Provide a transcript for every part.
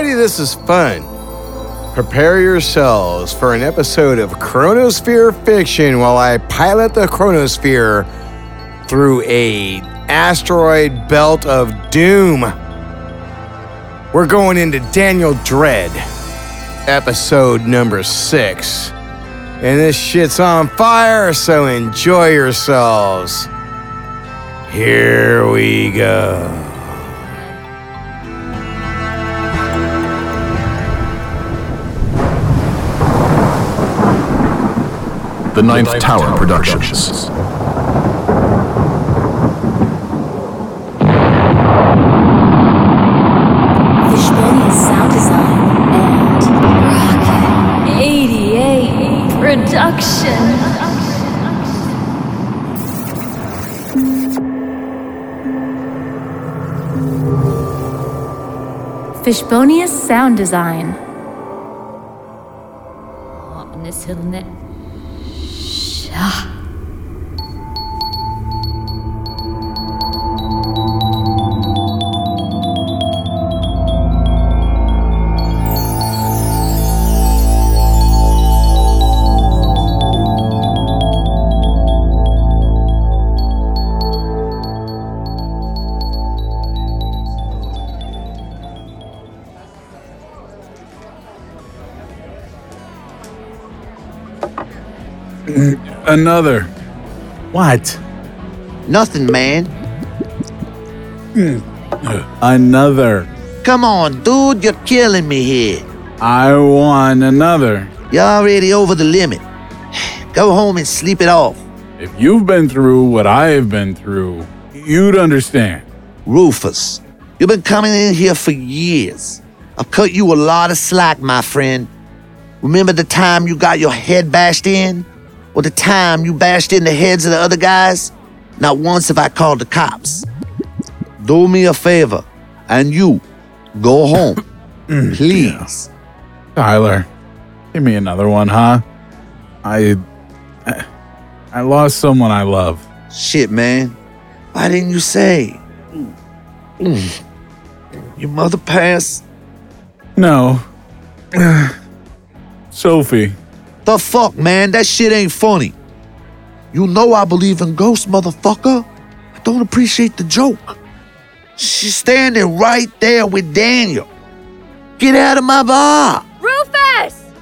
Everybody, this is fun. Prepare yourselves for an episode of Chronosphere Fiction while I pilot the Chronosphere through a asteroid belt of doom. We're going into Daniel Dread, episode number six. And this shit's on fire, so enjoy yourselves. Here we go. The Ninth, Tower, Productions. Fishbone sound design and Rocket 88 production. Fishbonius sound design. 아, Another. What? Nothing, man. Hmm. Another. Come on, dude, you're killing me here. I want another. You're already over the limit. Go home and sleep it off. If you've been through what I have been through, you'd understand. Rufus, you've been coming in here for years. I've cut you a lot of slack, my friend. Remember the time you got your head bashed in? Or the time you bashed in the heads of the other guys? Not once have I called the cops. Do me a favor, and you, go home. Please. Tyler, give me another one, huh? I. I lost someone I love. Shit, man. Why didn't you say? Mm. Your mother passed? No. Sophie. The fuck, man? That shit ain't funny. You know I believe in ghosts, motherfucker. I don't appreciate the joke. She's standing right there with Daniel. Get out of my bar. Rufus!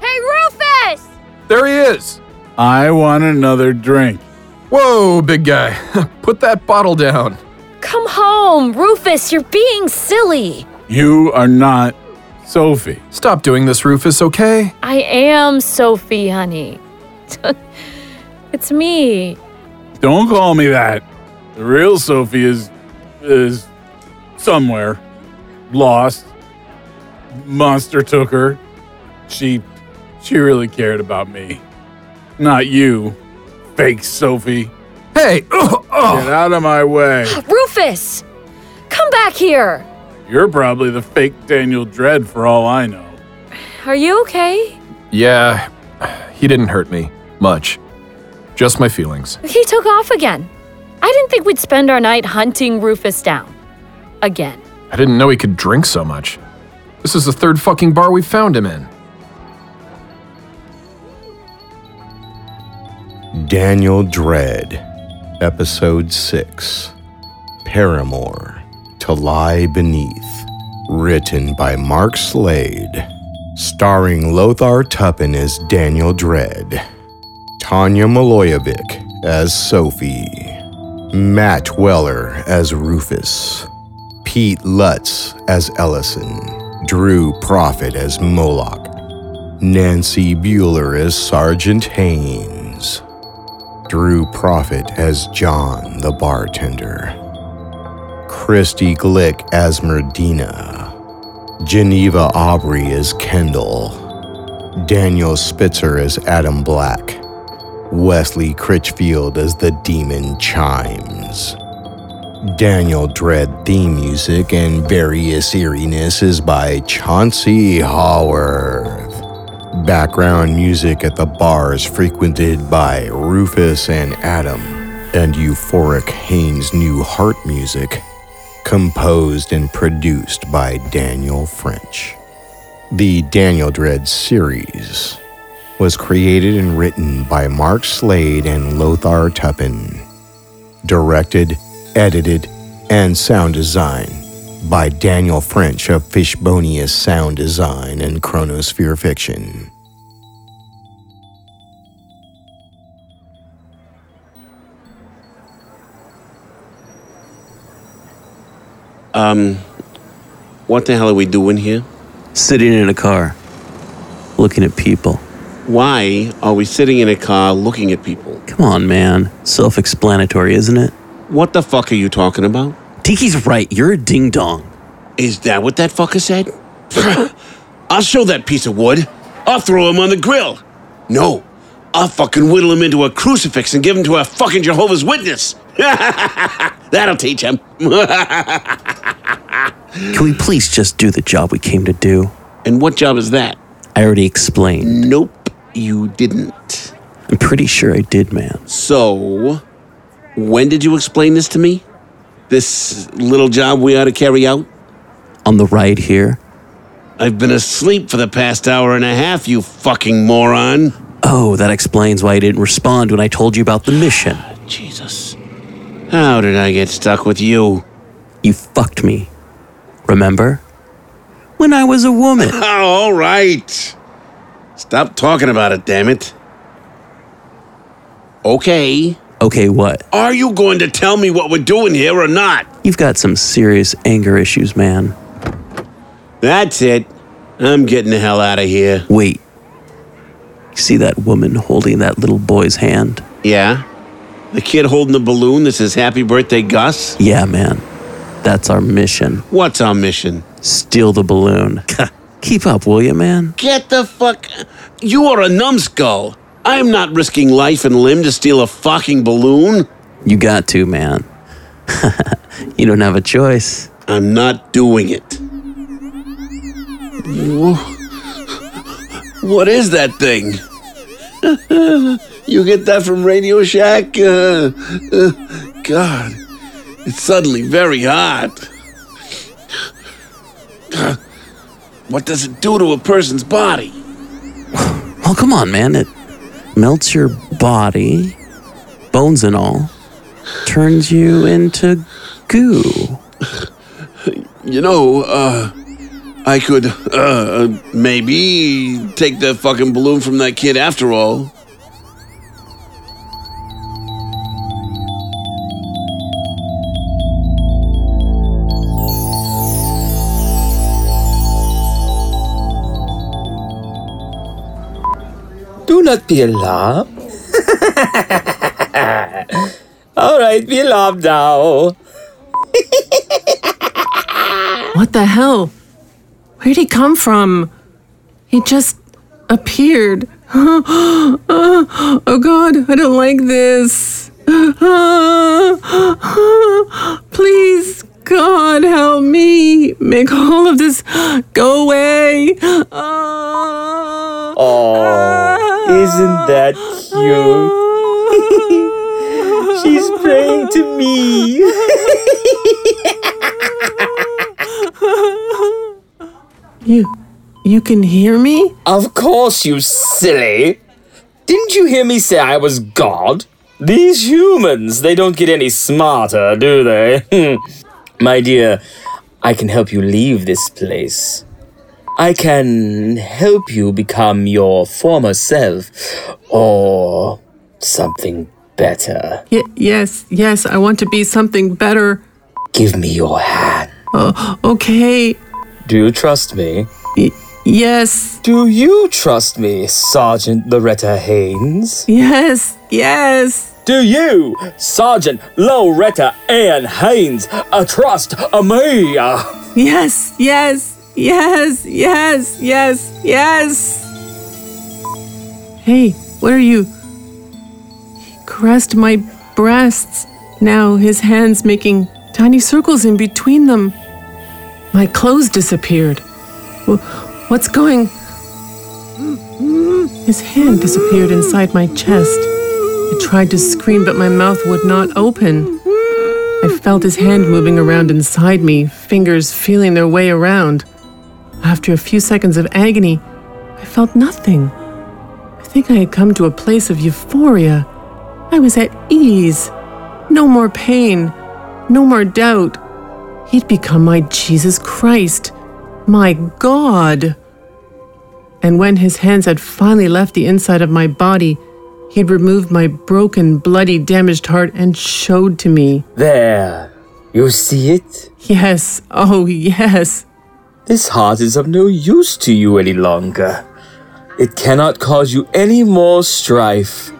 Hey, Rufus! There he is. I want another drink. Whoa, big guy. Put that bottle down. Come home, Rufus, you're being silly. You are not Sophie. Stop doing this, Rufus, okay? I am Sophie, honey. it's me. Don't call me that. The real Sophie is. is. somewhere. Lost. Monster took her. She. she really cared about me. Not you, fake Sophie. Hey! ugh, oh, ugh. Oh. Get out of my way. Rufus! Come back here. You're probably the fake Daniel Dread for all I know. Are you okay? Yeah, he didn't hurt me. Much. Just my feelings. He took off again. I didn't think we'd spend our night hunting Rufus down. Again. I didn't know he could drink so much. This is the third fucking bar we found him in. Daniel Dread, Episode 6 Paramour To Lie Beneath. Written by Mark Slade. Starring Lothar Tuppen as Daniel Dread. Tanya Maloyevic as Sophie. Matt Weller as Rufus. Pete Lutz as Ellison. Drew Prophet as Moloch. Nancy Bueller as Sergeant Haynes. Drew Prophet as John the bartender. Christy Glick as Merdina. Geneva Aubrey as Kendall. Daniel Spitzer as Adam Black. Wesley Critchfield as the Demon Chimes. Daniel Dread theme music and various eeriness is by Chauncey Haworth. background music at the bars frequented by Rufus and Adam, and euphoric Haynes' new heart music, composed and produced by Daniel French. The Daniel Dread series was created and written by Mark Slade and Lothar Tuppen. Directed, edited, and sound design by Daniel French of Fishbonius Sound Design and Chronosphere Fiction. Um, what the hell are we doing here? Sitting in a car, looking at people. Why are we sitting in a car looking at people? Come on, man. Self explanatory, isn't it? What the fuck are you talking about? Tiki's right. You're a ding dong. Is that what that fucker said? I'll show that piece of wood. I'll throw him on the grill. No, I'll fucking whittle him into a crucifix and give him to a fucking Jehovah's Witness. That'll teach him. Can we please just do the job we came to do? and what job is that? I already explained. Nope, you didn't. I'm pretty sure I did, man. So, when did you explain this to me? This little job we ought to carry out? On the ride here. I've been asleep for the past hour and a half, you fucking moron. Oh, that explains why I didn't respond when I told you about the mission. Jesus. How did I get stuck with you? You fucked me. Remember? When I was a woman. Oh, all right. Stop talking about it, damn it. Okay. Okay, what? Are you going to tell me what we're doing here or not? You've got some serious anger issues, man. That's it. I'm getting the hell out of here. Wait. You see that woman holding that little boy's hand? Yeah? The kid holding the balloon that says Happy Birthday, Gus? Yeah, man. That's our mission. What's our mission? Steal the balloon. Keep up, will you, man? Get the fuck. You are a numbskull. I'm not risking life and limb to steal a fucking balloon. You got to, man. you don't have a choice. I'm not doing it. What is that thing? you get that from Radio Shack? Uh, uh, God, it's suddenly very hot. God, What does it do to a person's body? Well, come on, man. It melts your body, bones and all, turns you into goo. You know, uh, I could, uh, maybe take the fucking balloon from that kid after all. Not be alarmed. All right, be alarmed now. What the hell? Where'd he come from? He just appeared. Oh god, I don't like this. Please, God, help me. Make all of this go away. Oh, isn't that cute? She's praying to me. You, you can hear me? Of course, you silly. Didn't you hear me say I was God? These humans, they don't get any smarter, do they? My dear, I can help you leave this place. I can help you become your former self or something better. Y- yes, yes, I want to be something better. Give me your hand. Uh, okay. Do you trust me? Y- yes, Do you trust me, Sergeant Loretta Haynes? yes, yes. Do you, Sergeant Loretta Ann Haynes, uh, trust uh, me? Yes, yes, yes, yes, yes, yes. Hey, what are you? He caressed my breasts. Now his hands making tiny circles in between them. My clothes disappeared. What's going? His hand disappeared inside my chest. I tried to scream, but my mouth would not open. I felt his hand moving around inside me, fingers feeling their way around. After a few seconds of agony, I felt nothing. I think I had come to a place of euphoria. I was at ease. No more pain. No more doubt. He'd become my Jesus Christ. My God. And when his hands had finally left the inside of my body, he'd removed my broken, bloody, damaged heart and showed to me. There. You see it? Yes, oh yes. This heart is of no use to you any longer. It cannot cause you any more strife,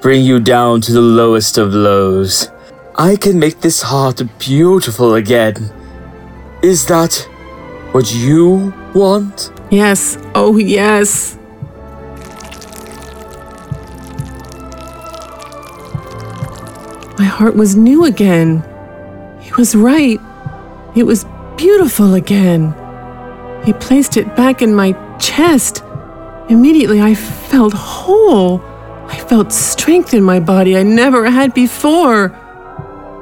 bring you down to the lowest of lows. I can make this heart beautiful again. Is that what you want? Yes, oh yes. My heart was new again. He was right. It was beautiful again. He placed it back in my chest. Immediately, I felt whole. I felt strength in my body I never had before.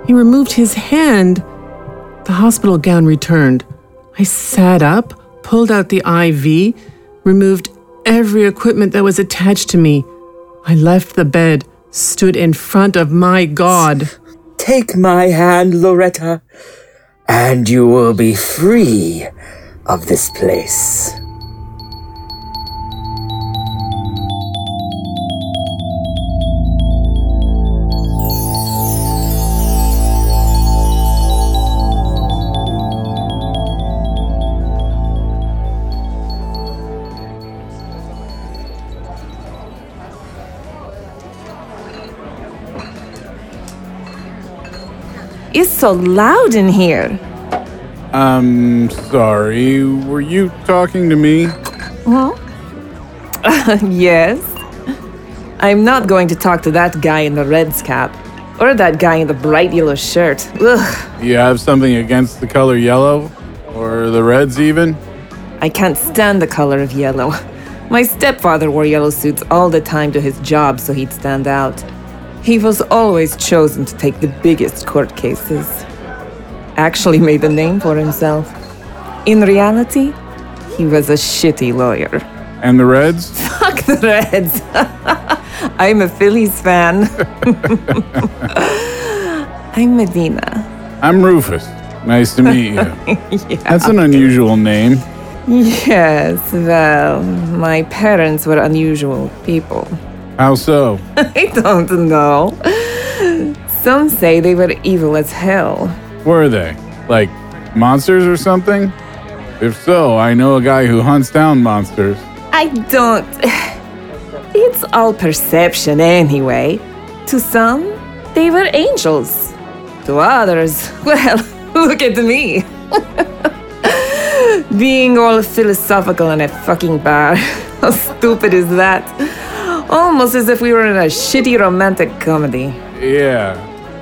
He removed his hand. The hospital gown returned. I sat up, pulled out the IV, removed every equipment that was attached to me. I left the bed, stood in front of my God. Take my hand, Loretta, and you will be free of this place. It's so loud in here. I'm sorry. Were you talking to me? Huh? yes. I'm not going to talk to that guy in the Reds cap. Or that guy in the bright yellow shirt. Ugh. You have something against the color yellow? Or the Reds, even? I can't stand the color of yellow. My stepfather wore yellow suits all the time to his job so he'd stand out. He was always chosen to take the biggest court cases. Actually made a name for himself. In reality, he was a shitty lawyer. And the Reds? Fuck the Reds. I'm a Phillies fan. I'm Medina. I'm Rufus. Nice to meet you. That's an unusual name. Yes, well, my parents were unusual people. How so? I don't know. Some say they were evil as hell. Were they? Like monsters or something? If so, I know a guy who hunts down monsters. I don't. It's all perception anyway. To some, they were angels. To others, well, look at me. Being all philosophical in a fucking bar. How stupid is that? Almost as if we were in a shitty romantic comedy. Yeah,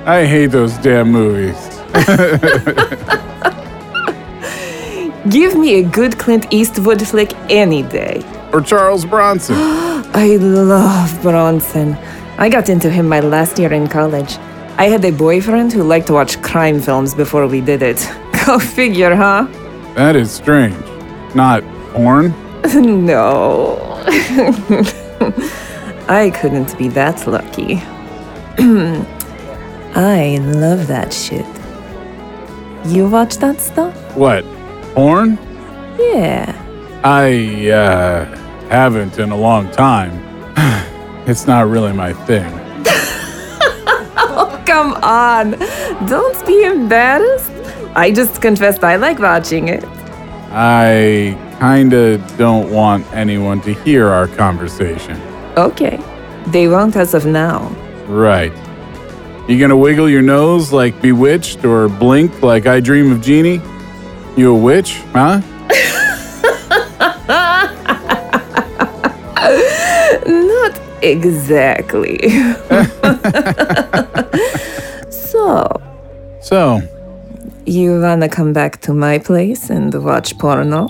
I hate those damn movies. Give me a good Clint Eastwood flick any day. Or Charles Bronson. I love Bronson. I got into him my last year in college. I had a boyfriend who liked to watch crime films before we did it. Go figure, huh? That is strange. Not porn? no. I couldn't be that lucky. I love that shit. You watch that stuff? What? Porn? Yeah. I, uh, haven't in a long time. it's not really my thing. Oh, come on. Don't be embarrassed. I just confessed I like watching it. I kinda don't want anyone to hear our conversation. Okay. They won't as of now. Right. You gonna wiggle your nose like Bewitched or blink like I Dream of Jeannie? You a witch, huh? Not exactly. so, So, you wanna come back to my place and watch porno?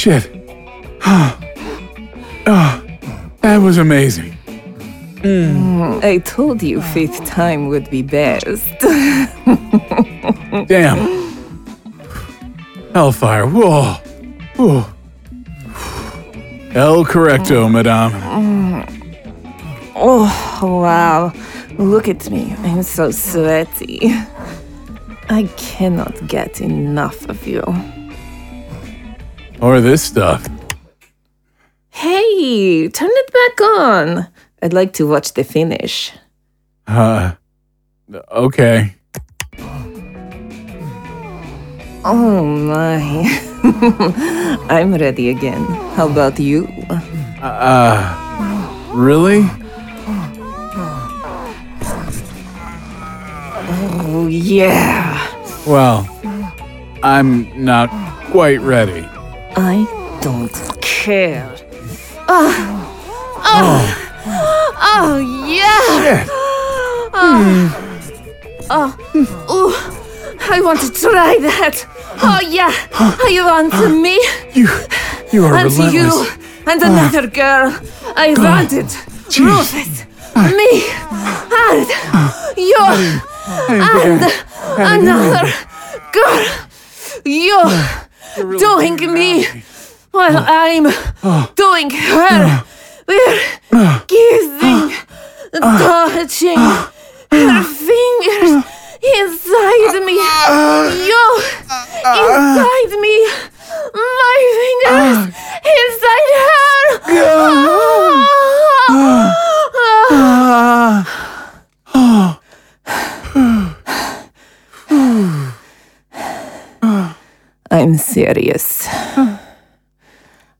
Shit. Oh, that was amazing. Hmm. I told you fifth time would be best. Damn. Hellfire. Whoa. Whoa. El correcto, madame. Mm. Oh, wow. Look at me. I'm so sweaty. I cannot get enough of you. Or this stuff. Hey, turn it back on. I'd like to watch the finish. Uh, okay. Oh my. I'm ready again. How about you? Uh, really? Oh, yeah. Well, I'm not quite ready. I don't care. Oh, oh, oh yeah. Oh, hmm. oh, ooh, I want to try that. Oh yeah, you want me. You, you are and relentless. you and ah. another girl. I want it. Rufus, ah. me, and ah. you, and another girl. You doing me. While I'm doing her. We're kissing, touching her fingers inside me. You inside me. My fingers inside her. I'm serious.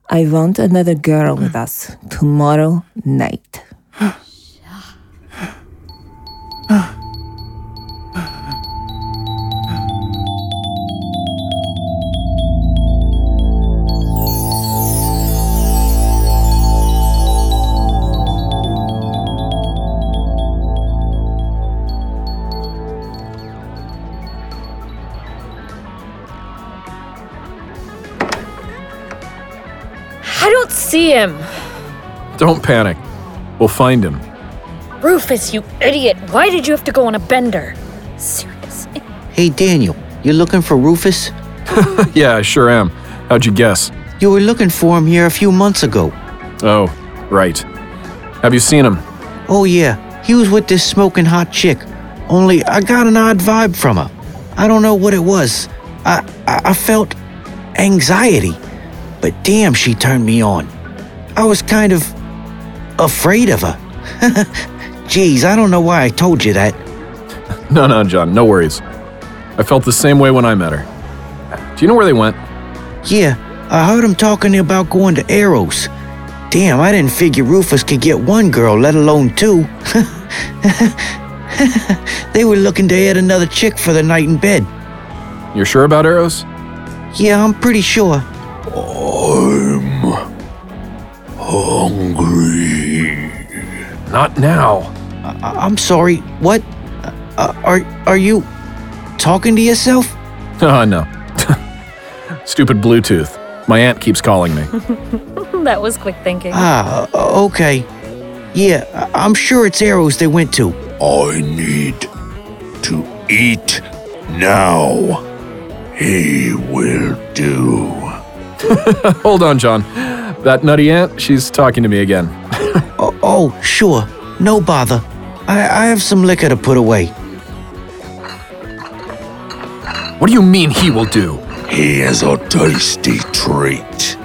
I want another girl with us tomorrow night. Don't panic. We'll find him. Rufus, you idiot. Why did you have to go on a bender? Seriously. Hey, Daniel, you looking for Rufus? Yeah, I sure am. How'd you guess? You were looking for him here a few months ago. Oh, right. Have you seen him? Oh, yeah, he was with this smoking hot chick. Only I got an odd vibe from her. I don't know what it was. I, I, I felt anxiety. But damn, she turned me on. I was kind of afraid of her. Jeez, I don't know why I told you that. No, no, John, no worries. I felt the same way when I met her. Do you know where they went? Yeah, I heard them talking about going to Arrows. Damn, I didn't figure Rufus could get one girl, let alone two. they were looking to add another chick for the night in bed. You're sure about arrows? Yeah, I'm pretty sure. I'm hungry. Not now. I- I'm sorry, what? Uh, are, are you talking to yourself? Oh, no. Stupid Bluetooth. My aunt keeps calling me. that was quick thinking. Ah, uh, okay. Yeah, I- I'm sure it's Arrows they went to. I need to eat now. He will do. Hold on, John. That nutty aunt, she's talking to me again. Oh, oh, sure. No bother. I, I have some liquor to put away. What do you mean he will do? He is a tasty treat.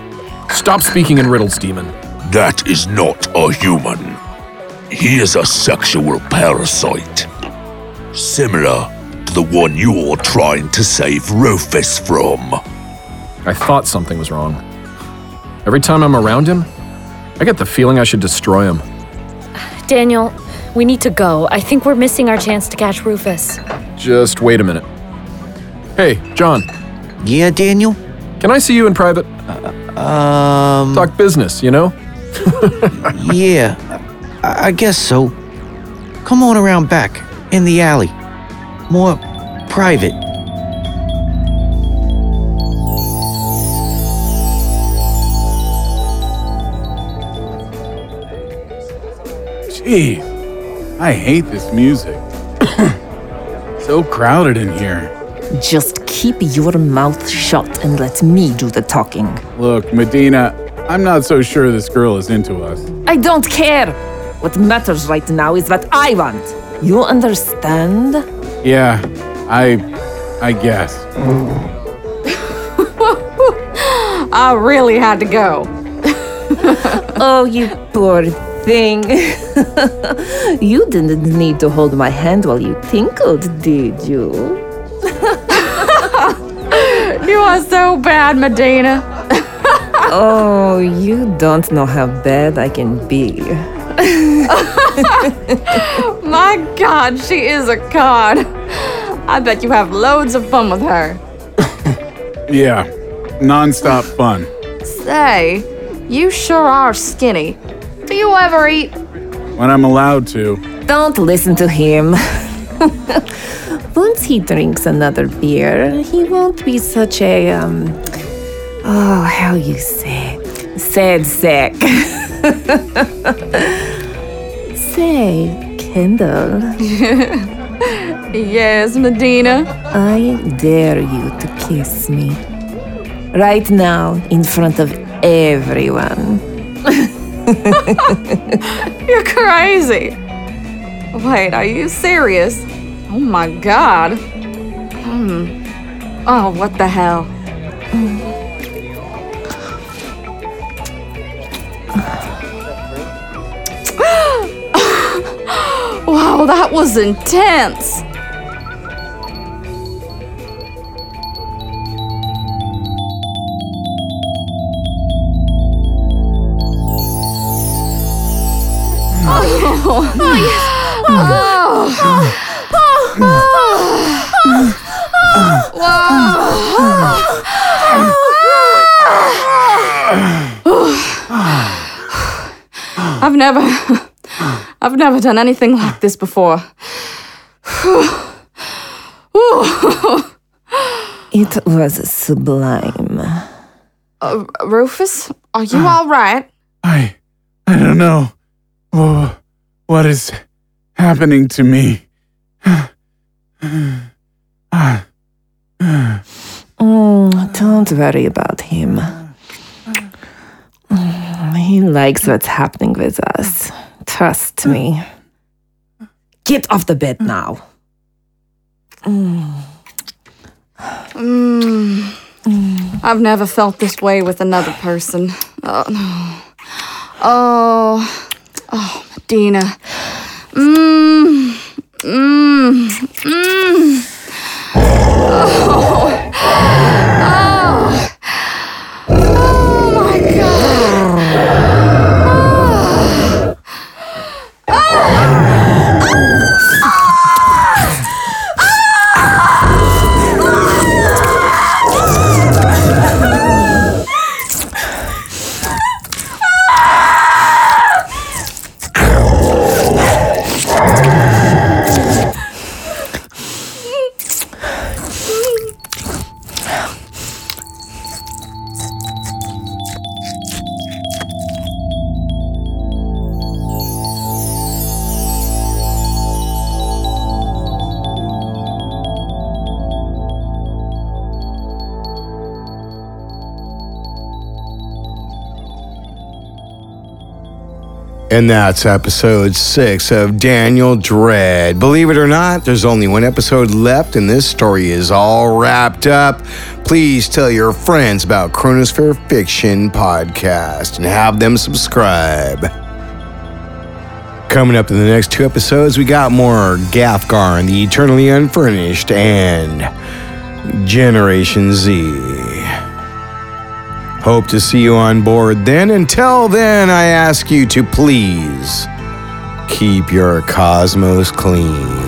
Stop speaking in riddles, demon. That is not a human. He is a sexual parasite. Similar to the one you're trying to save Rufus from. I thought something was wrong. Every time I'm around him, I get the feeling I should destroy him. Daniel, we need to go. I think we're missing our chance to catch Rufus. Just wait a minute. Hey, John, Yeah, Daniel? Can I see you in private? Um. Talk business, you know? yeah, I, I guess so. Come on around back, in the alley. More private. Jeez, I hate this music. so crowded in here. Just keep your mouth shut and let me do the talking. Look, Medina, I'm not so sure this girl is into us. I don't care. What matters right now is what I want. You understand? Yeah, I. I guess. I really had to go. oh, you poor thing. you didn't need to hold my hand while you tinkled, did you? you are so bad, Medina. oh, you don't know how bad I can be. My God, she is a cod. I bet you have loads of fun with her. Yeah, non-stop fun. Say, you sure are skinny. Do you ever eat? When I'm allowed to. Don't listen to him. Once he drinks another beer, he won't be such a, um, oh, how you say, sad sack. say, Kendall. yes, Medina. I dare you to kiss me. Right now, in front of everyone. You're crazy. Wait, are you serious? Oh my god. Hmm. Oh, what the hell? wow, that was intense. Oh, oh yes. I've never, I've never done anything like this before. It was sublime. Uh, Rufus, are you all right? I. I don't know. Oh, what is happening to me? Mm, don't worry about him. Mm, He likes what's happening with us. Trust me. Get off the bed now. Mm. Mm. I've never felt this way with another person. Oh, no. Oh, oh, Medina. Mmm, mmm, mmm. Oh, And that's episode six of Daniel Dread. Believe it or not, there's only one episode left, and this story is all wrapped up. Please tell your friends about Chronosphere Fiction Podcast and have them subscribe. Coming up in the next two episodes, we got more Gathgar and the Eternally Unfurnished and Generation Z. Hope to see you on board then. Until then, I ask you to please keep your cosmos clean.